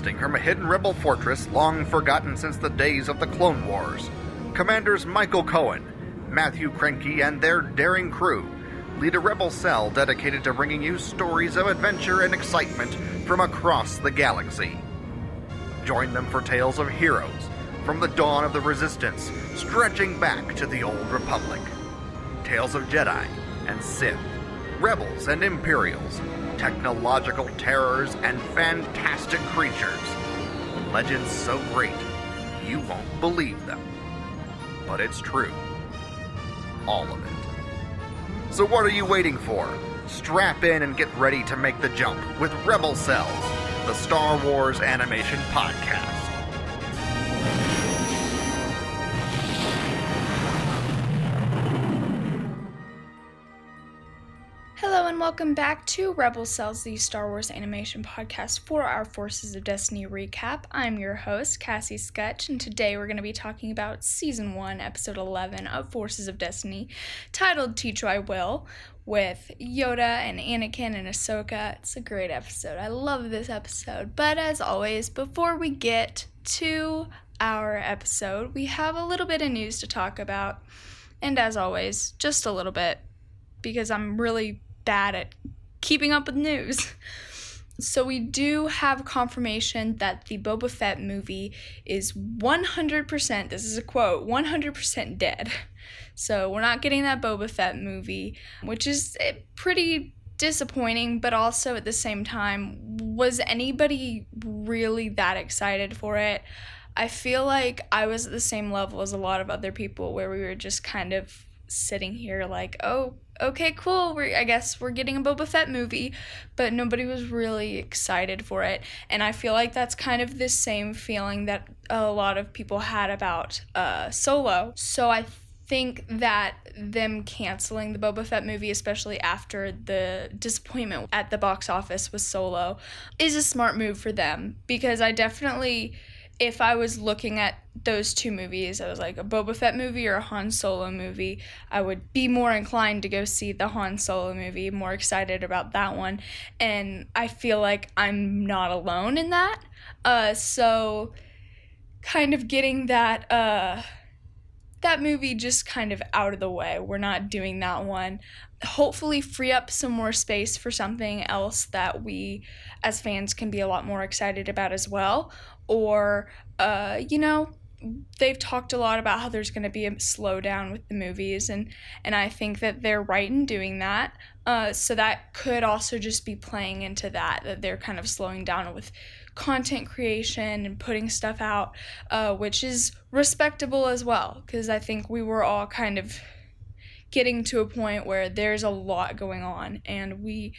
From a hidden rebel fortress long forgotten since the days of the Clone Wars, Commanders Michael Cohen, Matthew Krenke, and their daring crew lead a rebel cell dedicated to bringing you stories of adventure and excitement from across the galaxy. Join them for tales of heroes from the dawn of the Resistance, stretching back to the Old Republic. Tales of Jedi and Sith, rebels and Imperials, technological terrors, and fantastic creatures. Legends so great, you won't believe them. But it's true. All of it. So what are you waiting for? Strap in and get ready to make the jump with Rebel Cells, the Star Wars Animation Podcast. Welcome back to Rebel Cells, the Star Wars animation podcast for our Forces of Destiny recap. I'm your host, Cassie Scutch, and today we're going to be talking about Season 1, Episode 11 of Forces of Destiny, titled Teach I Will, with Yoda and Anakin and Ahsoka. It's a great episode. I love this episode. But as always, before we get to our episode, we have a little bit of news to talk about. And as always, just a little bit because I'm really bad at keeping up with news. So we do have confirmation that the Boba Fett movie is 100%, this is a quote, 100% dead. So we're not getting that Boba Fett movie, which is eh, pretty disappointing, but also at the same time, was anybody really that excited for it? I feel like I was at the same level as a lot of other people where we were just kind of sitting here like, oh, okay, cool. We're I guess we're getting a Boba Fett movie, but nobody was really excited for it. And I feel like that's kind of the same feeling that a lot of people had about uh, Solo. So I think that them canceling the Boba Fett movie, especially after the disappointment at the box office with Solo, is a smart move for them because I definitely if I was looking at those two movies, I was like a Boba Fett movie or a Han Solo movie, I would be more inclined to go see the Han Solo movie, more excited about that one. And I feel like I'm not alone in that. Uh, so kind of getting that uh, that movie just kind of out of the way. We're not doing that one. Hopefully, free up some more space for something else that we as fans can be a lot more excited about as well. Or, uh, you know, they've talked a lot about how there's going to be a slowdown with the movies and and I think that they're right in doing that. Uh, so that could also just be playing into that that they're kind of slowing down with content creation and putting stuff out, uh, which is respectable as well because I think we were all kind of getting to a point where there's a lot going on and we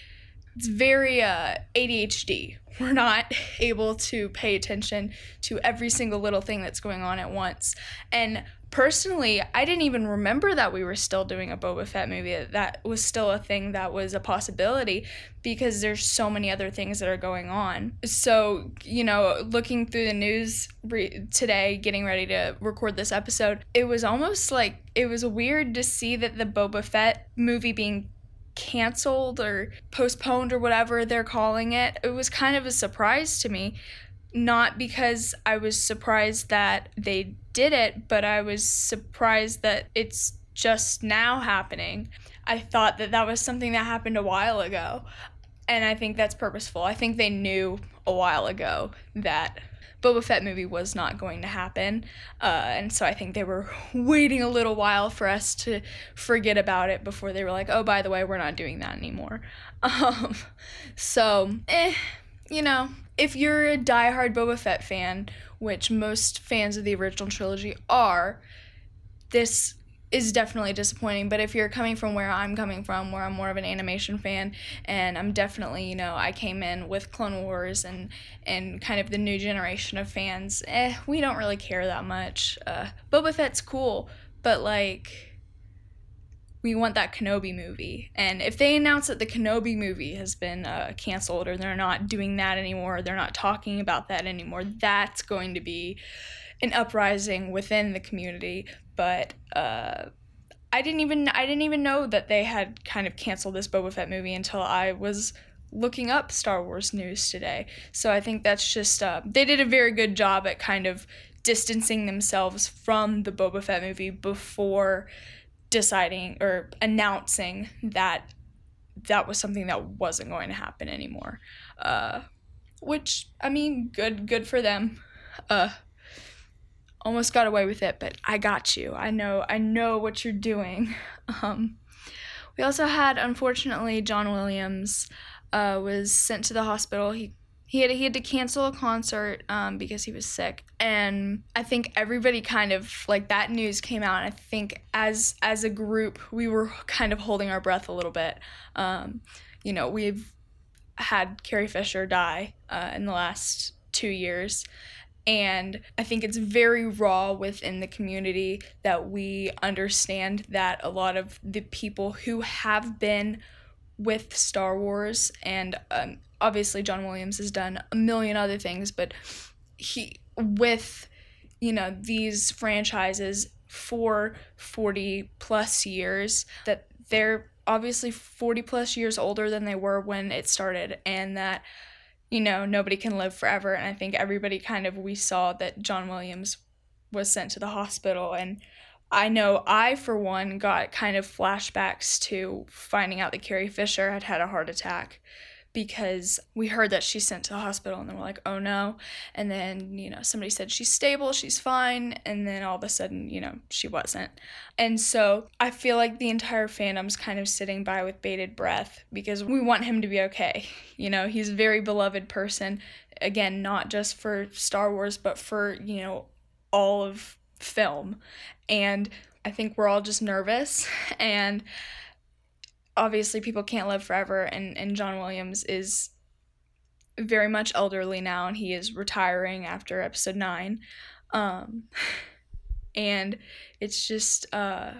it's very uh, ADHD. We're not able to pay attention to every single little thing that's going on at once. And personally, I didn't even remember that we were still doing a Boba Fett movie. That was still a thing that was a possibility because there's so many other things that are going on. So, you know, looking through the news re- today, getting ready to record this episode, it was almost like it was weird to see that the Boba Fett movie being canceled or postponed or whatever they're calling it. It was kind of a surprise to me. Not because I was surprised that they did it, but I was surprised that it's just now happening. I thought that that was something that happened a while ago. And I think that's purposeful. I think they knew a while ago that Boba Fett movie was not going to happen. Uh, and so I think they were waiting a little while for us to forget about it before they were like, oh, by the way, we're not doing that anymore. Um, so, eh, you know, if you're a diehard Boba Fett fan, which most fans of the original trilogy are, this is definitely disappointing. But if you're coming from where I'm coming from, where I'm more of an animation fan, and I'm definitely, you know, I came in with Clone Wars and and kind of the new generation of fans. Eh, we don't really care that much. Uh, Boba Fett's cool, but like. We want that Kenobi movie. And if they announce that the Kenobi movie has been uh, canceled or they're not doing that anymore, they're not talking about that anymore, that's going to be an uprising within the community but uh, I didn't even I didn't even know that they had kind of canceled this Boba Fett movie until I was looking up Star Wars news today. So I think that's just uh, they did a very good job at kind of distancing themselves from the Boba Fett movie before deciding or announcing that that was something that wasn't going to happen anymore. Uh, which I mean, good good for them. Uh, almost got away with it, but I got you. I know I know what you're doing. Um, we also had unfortunately John Williams uh, was sent to the hospital. He he had he had to cancel a concert um, because he was sick, and I think everybody kind of like that news came out. And I think as as a group we were kind of holding our breath a little bit. Um, you know, we've had Carrie Fisher die uh, in the last two years, and I think it's very raw within the community that we understand that a lot of the people who have been with Star Wars, and um, obviously John Williams has done a million other things, but he, with, you know, these franchises for 40 plus years, that they're obviously 40 plus years older than they were when it started, and that you know, nobody can live forever. And I think everybody kind of, we saw that John Williams was sent to the hospital. And I know I, for one, got kind of flashbacks to finding out that Carrie Fisher had had a heart attack because we heard that she's sent to the hospital and then we're like, oh no. And then, you know, somebody said she's stable, she's fine. And then all of a sudden, you know, she wasn't. And so I feel like the entire fandom's kind of sitting by with bated breath because we want him to be okay. You know, he's a very beloved person. Again, not just for Star Wars, but for, you know, all of film. And I think we're all just nervous and obviously people can't live forever and, and John Williams is very much elderly now and he is retiring after episode 9 um, and it's just uh,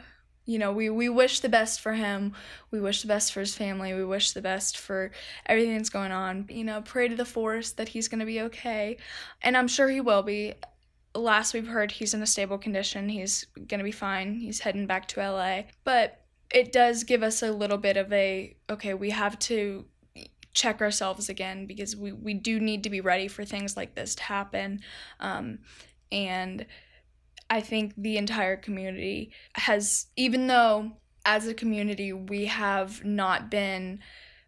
you know we, we wish the best for him. We wish the best for his family. We wish the best for everything that's going on. You know pray to the force that he's going to be okay. And i'm sure he will be. Last we've heard he's in a stable condition. He's going to be fine. He's heading back to la but it does give us a little bit of a okay, we have to check ourselves again because we, we do need to be ready for things like this to happen. Um, and I think the entire community has, even though as a community we have not been,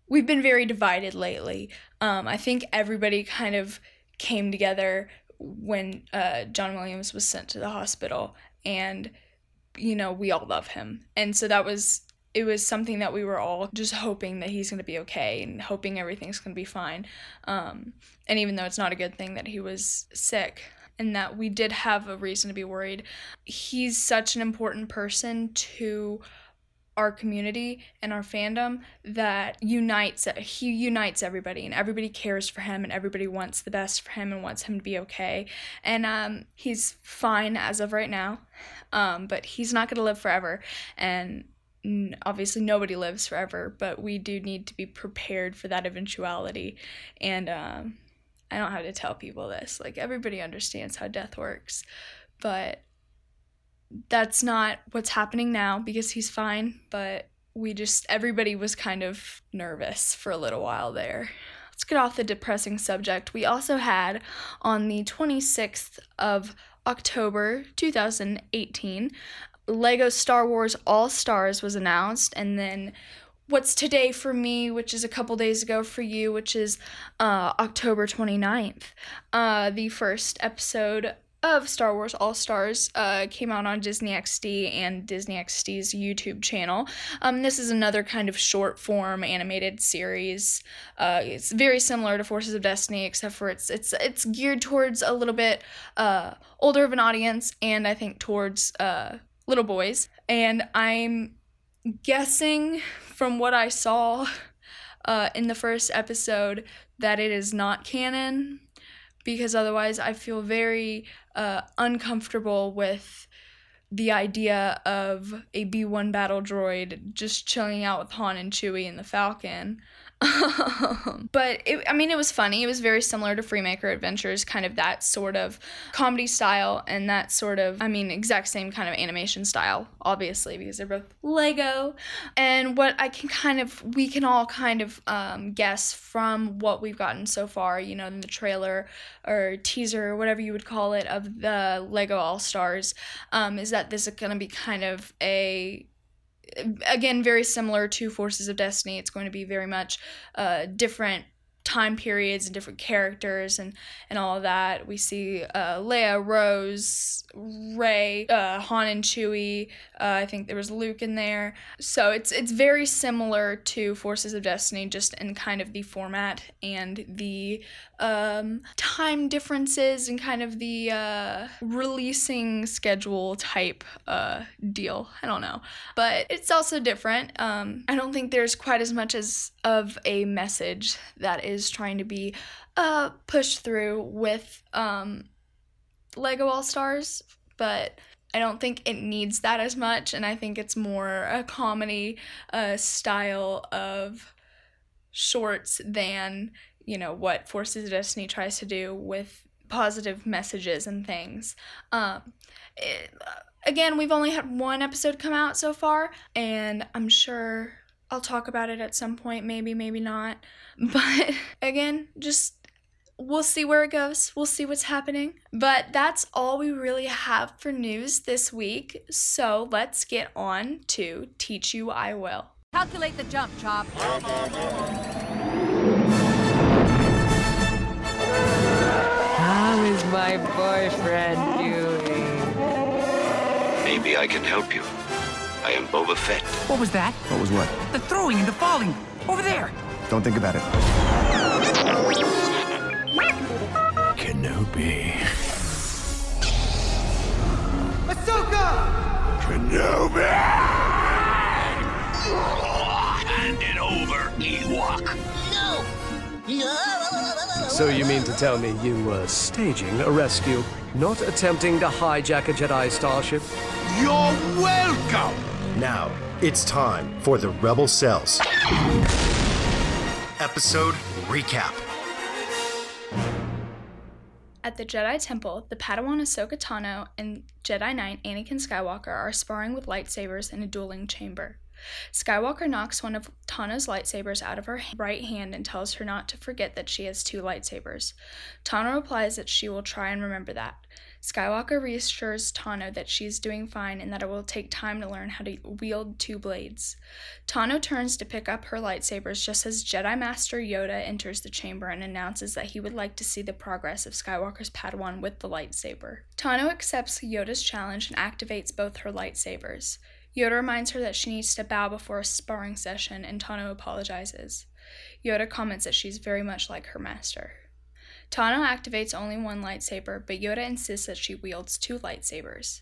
we've been very divided lately. Um, I think everybody kind of came together when uh, John Williams was sent to the hospital and you know, we all love him. And so that was it was something that we were all just hoping that he's going to be okay and hoping everything's going to be fine. Um, and even though it's not a good thing that he was sick and that we did have a reason to be worried, he's such an important person to our community and our fandom that unites he unites everybody and everybody cares for him and everybody wants the best for him and wants him to be okay. And um, he's fine as of right now um, but he's not going to live forever. And obviously nobody lives forever but we do need to be prepared for that eventuality. And um, i don't have to tell people this like everybody understands how death works but that's not what's happening now because he's fine, but we just, everybody was kind of nervous for a little while there. Let's get off the depressing subject. We also had on the 26th of October 2018, Lego Star Wars All Stars was announced, and then what's today for me, which is a couple days ago for you, which is uh, October 29th. Uh, the first episode of Star Wars All Stars uh, came out on Disney XD and Disney XD's YouTube channel. Um, this is another kind of short form animated series. Uh, it's very similar to Forces of Destiny, except for it's it's it's geared towards a little bit uh, older of an audience, and I think towards uh, little boys. And I'm guessing from what I saw uh, in the first episode that it is not canon because otherwise I feel very uh, uncomfortable with the idea of a B1 battle droid just chilling out with Han and Chewie and the Falcon. but it, I mean, it was funny. It was very similar to Freemaker Adventures, kind of that sort of comedy style and that sort of, I mean, exact same kind of animation style, obviously, because they're both Lego. And what I can kind of, we can all kind of um, guess from what we've gotten so far, you know, in the trailer or teaser or whatever you would call it of the Lego All Stars, um, is that this is going to be kind of a again very similar to forces of destiny. It's going to be very much uh, different time periods and different characters and and all of that. We see uh, Leia, Rose, Rey, uh, Han and Chewie. Uh, I think there was Luke in there. So it's it's very similar to Forces of Destiny, just in kind of the format and the um, time differences and kind of the uh, releasing schedule type uh, deal. I don't know, but it's also different. Um, I don't think there's quite as much as of a message that is trying to be uh, pushed through with um, Lego All Stars, but I don't think it needs that as much, and I think it's more a comedy uh, style of shorts than you know what Forces of Destiny tries to do with positive messages and things. Um, it, again, we've only had one episode come out so far, and I'm sure I'll talk about it at some point, maybe, maybe not. But again, just we'll see where it goes. We'll see what's happening. But that's all we really have for news this week. So let's get on to Teach You I Will. Calculate the jump, Chop. How is my boyfriend doing? Maybe I can help you. I Boba Fett. What was that? What was what? The throwing and the falling. Over there. Don't think about it. Kenobi. Ahsoka! Kenobi! Hand it over, Ewok. No! So you mean to tell me you were staging a rescue, not attempting to hijack a Jedi starship? You're welcome! Now, it's time for the Rebel Cells. Episode Recap. At the Jedi Temple, the Padawan Ahsoka Tano and Jedi Knight Anakin Skywalker are sparring with lightsabers in a dueling chamber. Skywalker knocks one of Tano's lightsabers out of her right hand and tells her not to forget that she has two lightsabers. Tano replies that she will try and remember that. Skywalker reassures Tano that she is doing fine and that it will take time to learn how to wield two blades. Tano turns to pick up her lightsabers just as Jedi Master Yoda enters the chamber and announces that he would like to see the progress of Skywalker's Padawan with the lightsaber. Tano accepts Yoda's challenge and activates both her lightsabers. Yoda reminds her that she needs to bow before a sparring session, and Tano apologizes. Yoda comments that she's very much like her master. Tano activates only one lightsaber, but Yoda insists that she wields two lightsabers.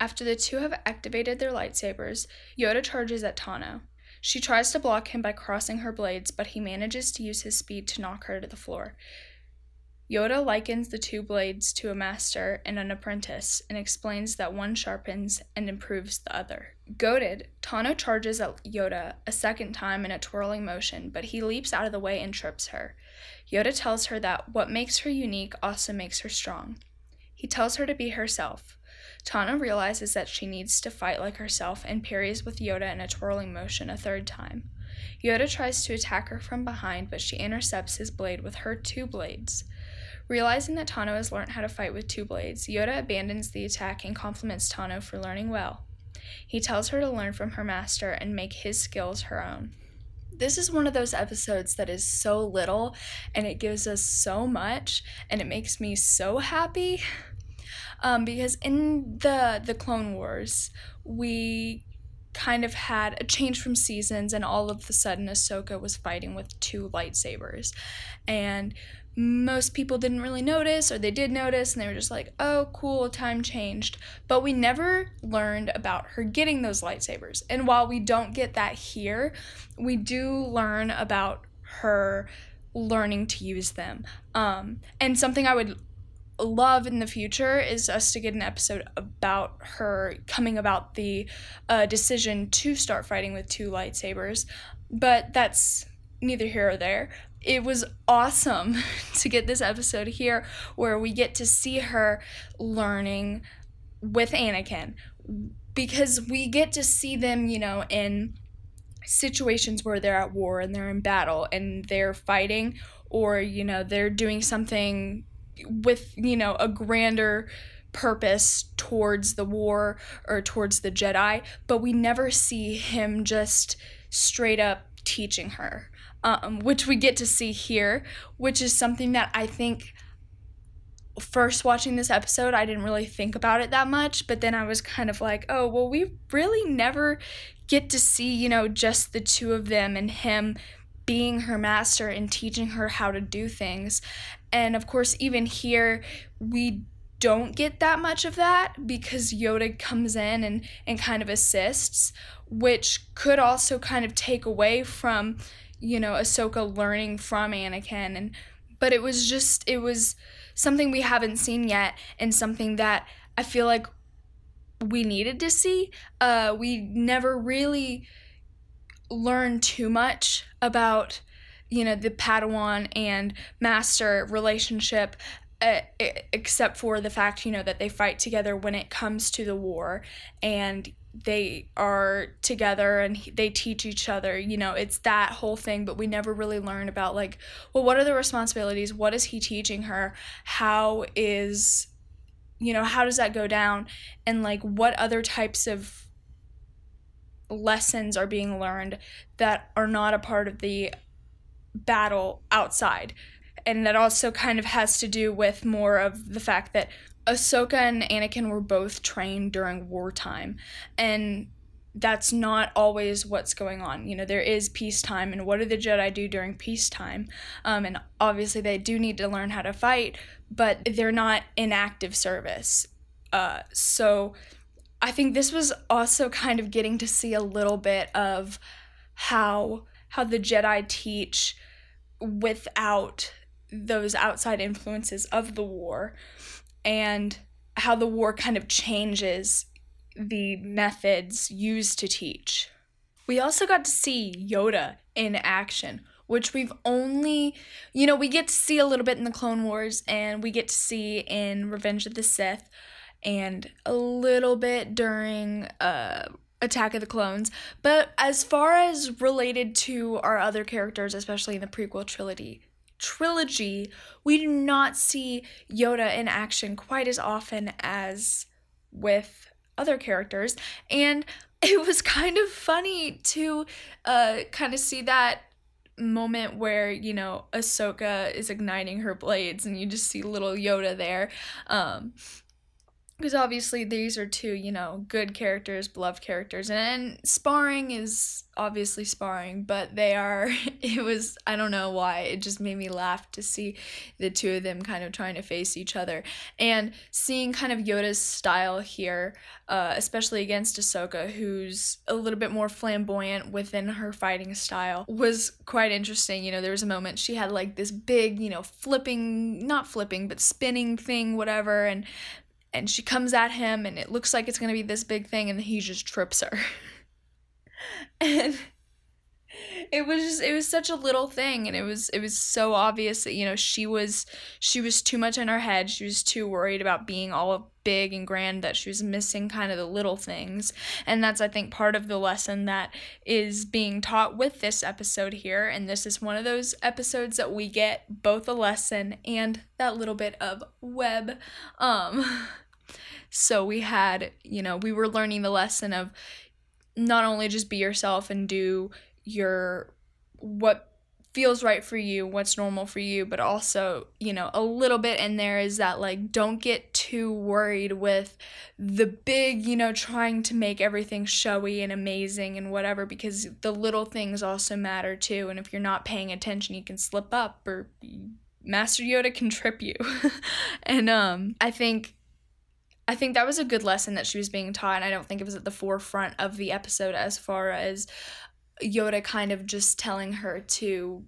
After the two have activated their lightsabers, Yoda charges at Tano. She tries to block him by crossing her blades, but he manages to use his speed to knock her to the floor. Yoda likens the two blades to a master and an apprentice and explains that one sharpens and improves the other. Goaded, Tano charges at Yoda a second time in a twirling motion, but he leaps out of the way and trips her. Yoda tells her that what makes her unique also makes her strong. He tells her to be herself. Tano realizes that she needs to fight like herself and parries with Yoda in a twirling motion a third time. Yoda tries to attack her from behind, but she intercepts his blade with her two blades. Realizing that Tano has learned how to fight with two blades, Yoda abandons the attack and compliments Tano for learning well. He tells her to learn from her master and make his skills her own. This is one of those episodes that is so little and it gives us so much and it makes me so happy. Um, because in the the Clone Wars, we kind of had a change from seasons and all of a sudden Ahsoka was fighting with two lightsabers. And most people didn't really notice or they did notice and they were just like, oh, cool, time changed. But we never learned about her getting those lightsabers. And while we don't get that here, we do learn about her learning to use them. Um, and something I would love in the future is us to get an episode about her coming about the uh, decision to start fighting with two lightsabers. But that's neither here or there it was awesome to get this episode here where we get to see her learning with Anakin. Because we get to see them, you know, in situations where they're at war and they're in battle and they're fighting or, you know, they're doing something with, you know, a grander purpose towards the war or towards the Jedi, but we never see him just straight up teaching her um, which we get to see here, which is something that I think first watching this episode, I didn't really think about it that much, but then I was kind of like, oh, well, we really never get to see, you know, just the two of them and him being her master and teaching her how to do things. And of course, even here, we don't get that much of that because Yoda comes in and, and kind of assists, which could also kind of take away from you know, Ahsoka learning from Anakin and but it was just it was something we haven't seen yet and something that I feel like we needed to see. Uh, we never really learned too much about you know the Padawan and Master relationship uh, except for the fact you know that they fight together when it comes to the war and they are together and they teach each other you know it's that whole thing but we never really learn about like well what are the responsibilities? What is he teaching her? How is you know how does that go down? And like what other types of lessons are being learned that are not a part of the battle outside? And that also kind of has to do with more of the fact that Ahsoka and Anakin were both trained during wartime, and that's not always what's going on. You know, there is peacetime, and what do the Jedi do during peacetime? Um, and obviously, they do need to learn how to fight, but they're not in active service. Uh, so, I think this was also kind of getting to see a little bit of how how the Jedi teach without those outside influences of the war and how the war kind of changes the methods used to teach. We also got to see Yoda in action, which we've only, you know, we get to see a little bit in the Clone Wars and we get to see in Revenge of the Sith and a little bit during uh, Attack of the Clones. But as far as related to our other characters, especially in the prequel trilogy, trilogy, we do not see Yoda in action quite as often as with other characters. And it was kind of funny to uh, kind of see that moment where you know Ahsoka is igniting her blades and you just see little Yoda there um because obviously these are two you know good characters beloved characters and sparring is obviously sparring but they are it was i don't know why it just made me laugh to see the two of them kind of trying to face each other and seeing kind of yoda's style here uh, especially against ahsoka who's a little bit more flamboyant within her fighting style was quite interesting you know there was a moment she had like this big you know flipping not flipping but spinning thing whatever and and she comes at him and it looks like it's going to be this big thing and he just trips her. And it was just it was such a little thing and it was it was so obvious that you know she was she was too much in her head. She was too worried about being all big and grand that she was missing kind of the little things. And that's i think part of the lesson that is being taught with this episode here. And this is one of those episodes that we get both a lesson and that little bit of web. Um so we had you know we were learning the lesson of not only just be yourself and do your what feels right for you, what's normal for you, but also, you know, a little bit in there is that like don't get too worried with the big, you know, trying to make everything showy and amazing and whatever because the little things also matter too and if you're not paying attention, you can slip up or Master Yoda can trip you. and um I think I think that was a good lesson that she was being taught. And I don't think it was at the forefront of the episode as far as Yoda kind of just telling her to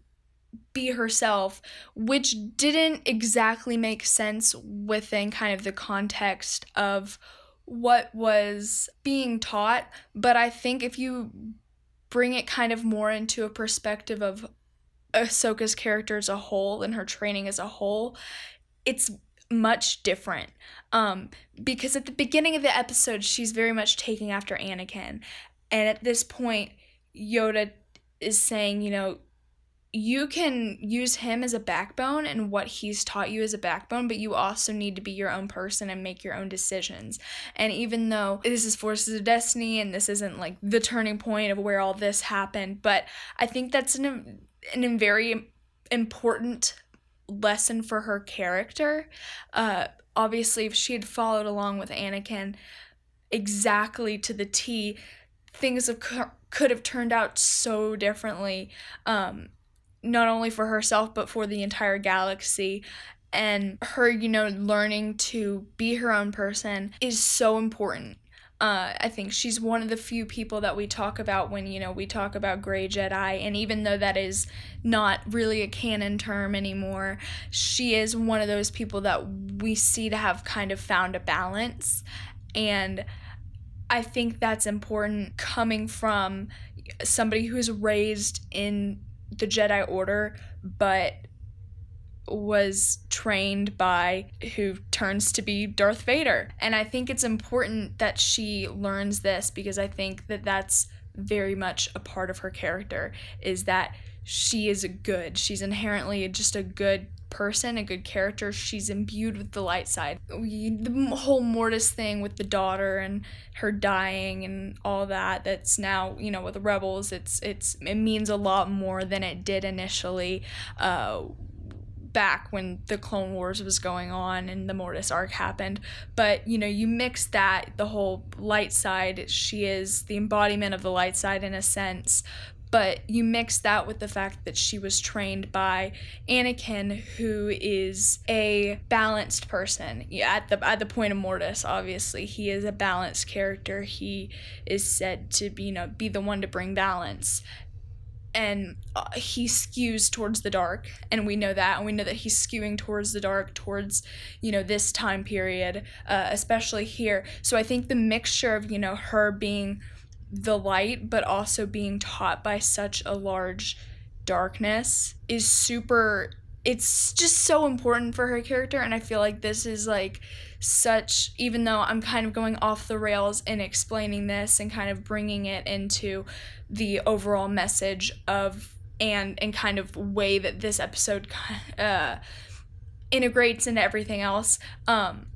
be herself, which didn't exactly make sense within kind of the context of what was being taught. But I think if you bring it kind of more into a perspective of Ahsoka's character as a whole and her training as a whole, it's much different. Um, because at the beginning of the episode, she's very much taking after Anakin. And at this point, Yoda is saying, you know, you can use him as a backbone and what he's taught you as a backbone, but you also need to be your own person and make your own decisions. And even though this is Forces of Destiny and this isn't like the turning point of where all this happened, but I think that's an, an very important lesson for her character. Uh, obviously, if she had followed along with Anakin exactly to the T, things have, could have turned out so differently, um, not only for herself, but for the entire galaxy. And her, you know, learning to be her own person is so important. Uh, I think she's one of the few people that we talk about when, you know, we talk about Grey Jedi. And even though that is not really a canon term anymore, she is one of those people that we see to have kind of found a balance. And I think that's important coming from somebody who's raised in the Jedi Order, but was trained by who turns to be Darth Vader. And I think it's important that she learns this because I think that that's very much a part of her character is that she is good. She's inherently just a good person, a good character. She's imbued with the light side. We, the whole Mortis thing with the daughter and her dying and all that. That's now you know with the rebels. It's it's it means a lot more than it did initially. Uh, back when the Clone Wars was going on and the Mortis arc happened. But you know, you mix that, the whole light side, she is the embodiment of the light side in a sense. But you mix that with the fact that she was trained by Anakin, who is a balanced person. At the at the point of Mortis, obviously, he is a balanced character. He is said to be, you know, be the one to bring balance and uh, he skews towards the dark and we know that and we know that he's skewing towards the dark towards you know this time period uh, especially here. So i think the mixture of you know her being the light but also being taught by such a large darkness is super it's just so important for her character and i feel like this is like such even though i'm kind of going off the rails in explaining this and kind of bringing it into the overall message of and and kind of way that this episode uh, integrates into everything else um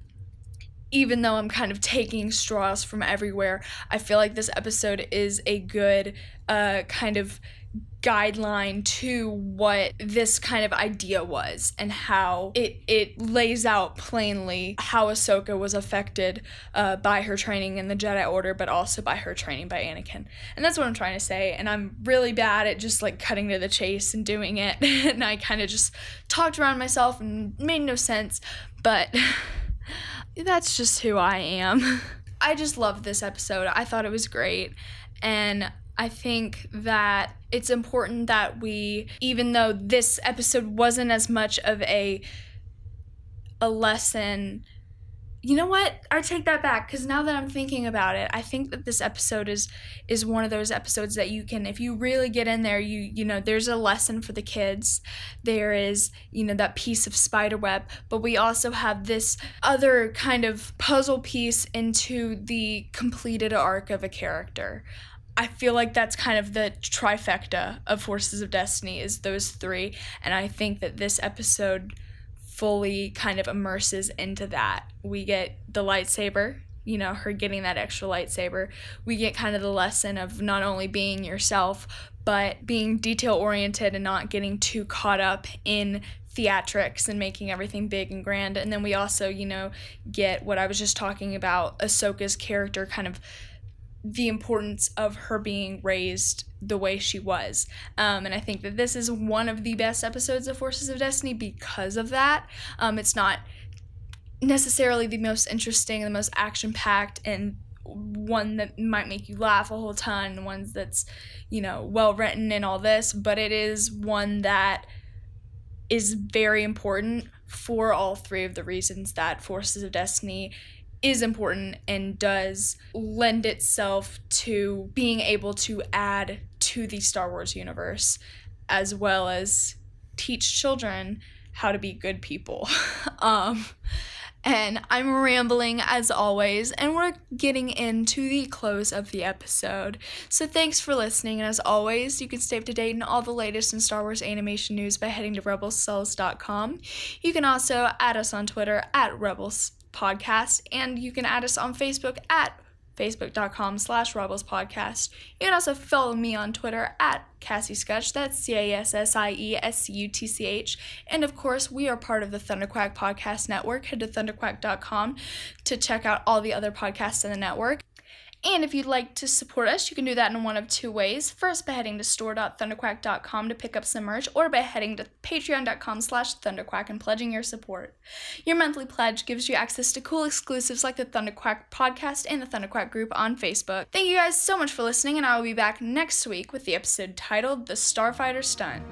even though I'm kind of taking straws from everywhere, I feel like this episode is a good uh, kind of guideline to what this kind of idea was and how it it lays out plainly how Ahsoka was affected uh, by her training in the Jedi Order, but also by her training by Anakin. And that's what I'm trying to say. And I'm really bad at just like cutting to the chase and doing it. and I kind of just talked around myself and made no sense. But that's just who I am. I just loved this episode. I thought it was great. And I think that it's important that we, even though this episode wasn't as much of a a lesson you know what? I take that back because now that i'm thinking about it i think that this episode is is one of those episodes that you can if you really get in there you you know there's a lesson for the kids. There is you know that piece of spider web but we also have this other kind of puzzle piece into the completed arc of a character I feel like that's kind of the trifecta of Forces of Destiny is those three. And I think that this episode fully kind of immerses into that. We get the lightsaber, you know, her getting that extra lightsaber. We get kind of the lesson of not only being yourself, but being detail oriented and not getting too caught up in theatrics and making everything big and grand. And then we also, you know, get what I was just talking about Ahsoka's character kind of the importance of her being raised the way she was. Um, and I think that this is one of the best episodes of Forces of Destiny because of that. Um, it's not necessarily the most interesting, the most action packed, and one that might make you laugh a whole ton, ones that's, you know, well written and all this, but it is one that is very important for all three of the reasons that Forces of Destiny is important and does lend itself to being able to add to the Star Wars universe as well as teach children how to be good people. um, and I'm rambling as always, and we're getting into the close of the episode. So thanks for listening, and as always, you can stay up to date on all the latest in Star Wars animation news by heading to rebelcells.com. You can also add us on Twitter at Rebels Podcast, and you can add us on Facebook at facebook.com slash rebels podcast you can also follow me on twitter at cassie scutch that's c-a-s-s-i-e-s-c-u-t-c-h and of course we are part of the thunderquack podcast network. Head to thunderquack.com to check out all the other podcasts in the network and if you'd like to support us, you can do that in one of two ways. First, by heading to store.thunderquack.com to pick up some merch, or by heading to patreon.com slash thunderquack and pledging your support. Your monthly pledge gives you access to cool exclusives like the Thunderquack podcast and the Thunderquack group on Facebook. Thank you guys so much for listening, and I will be back next week with the episode titled The Starfighter Stunt.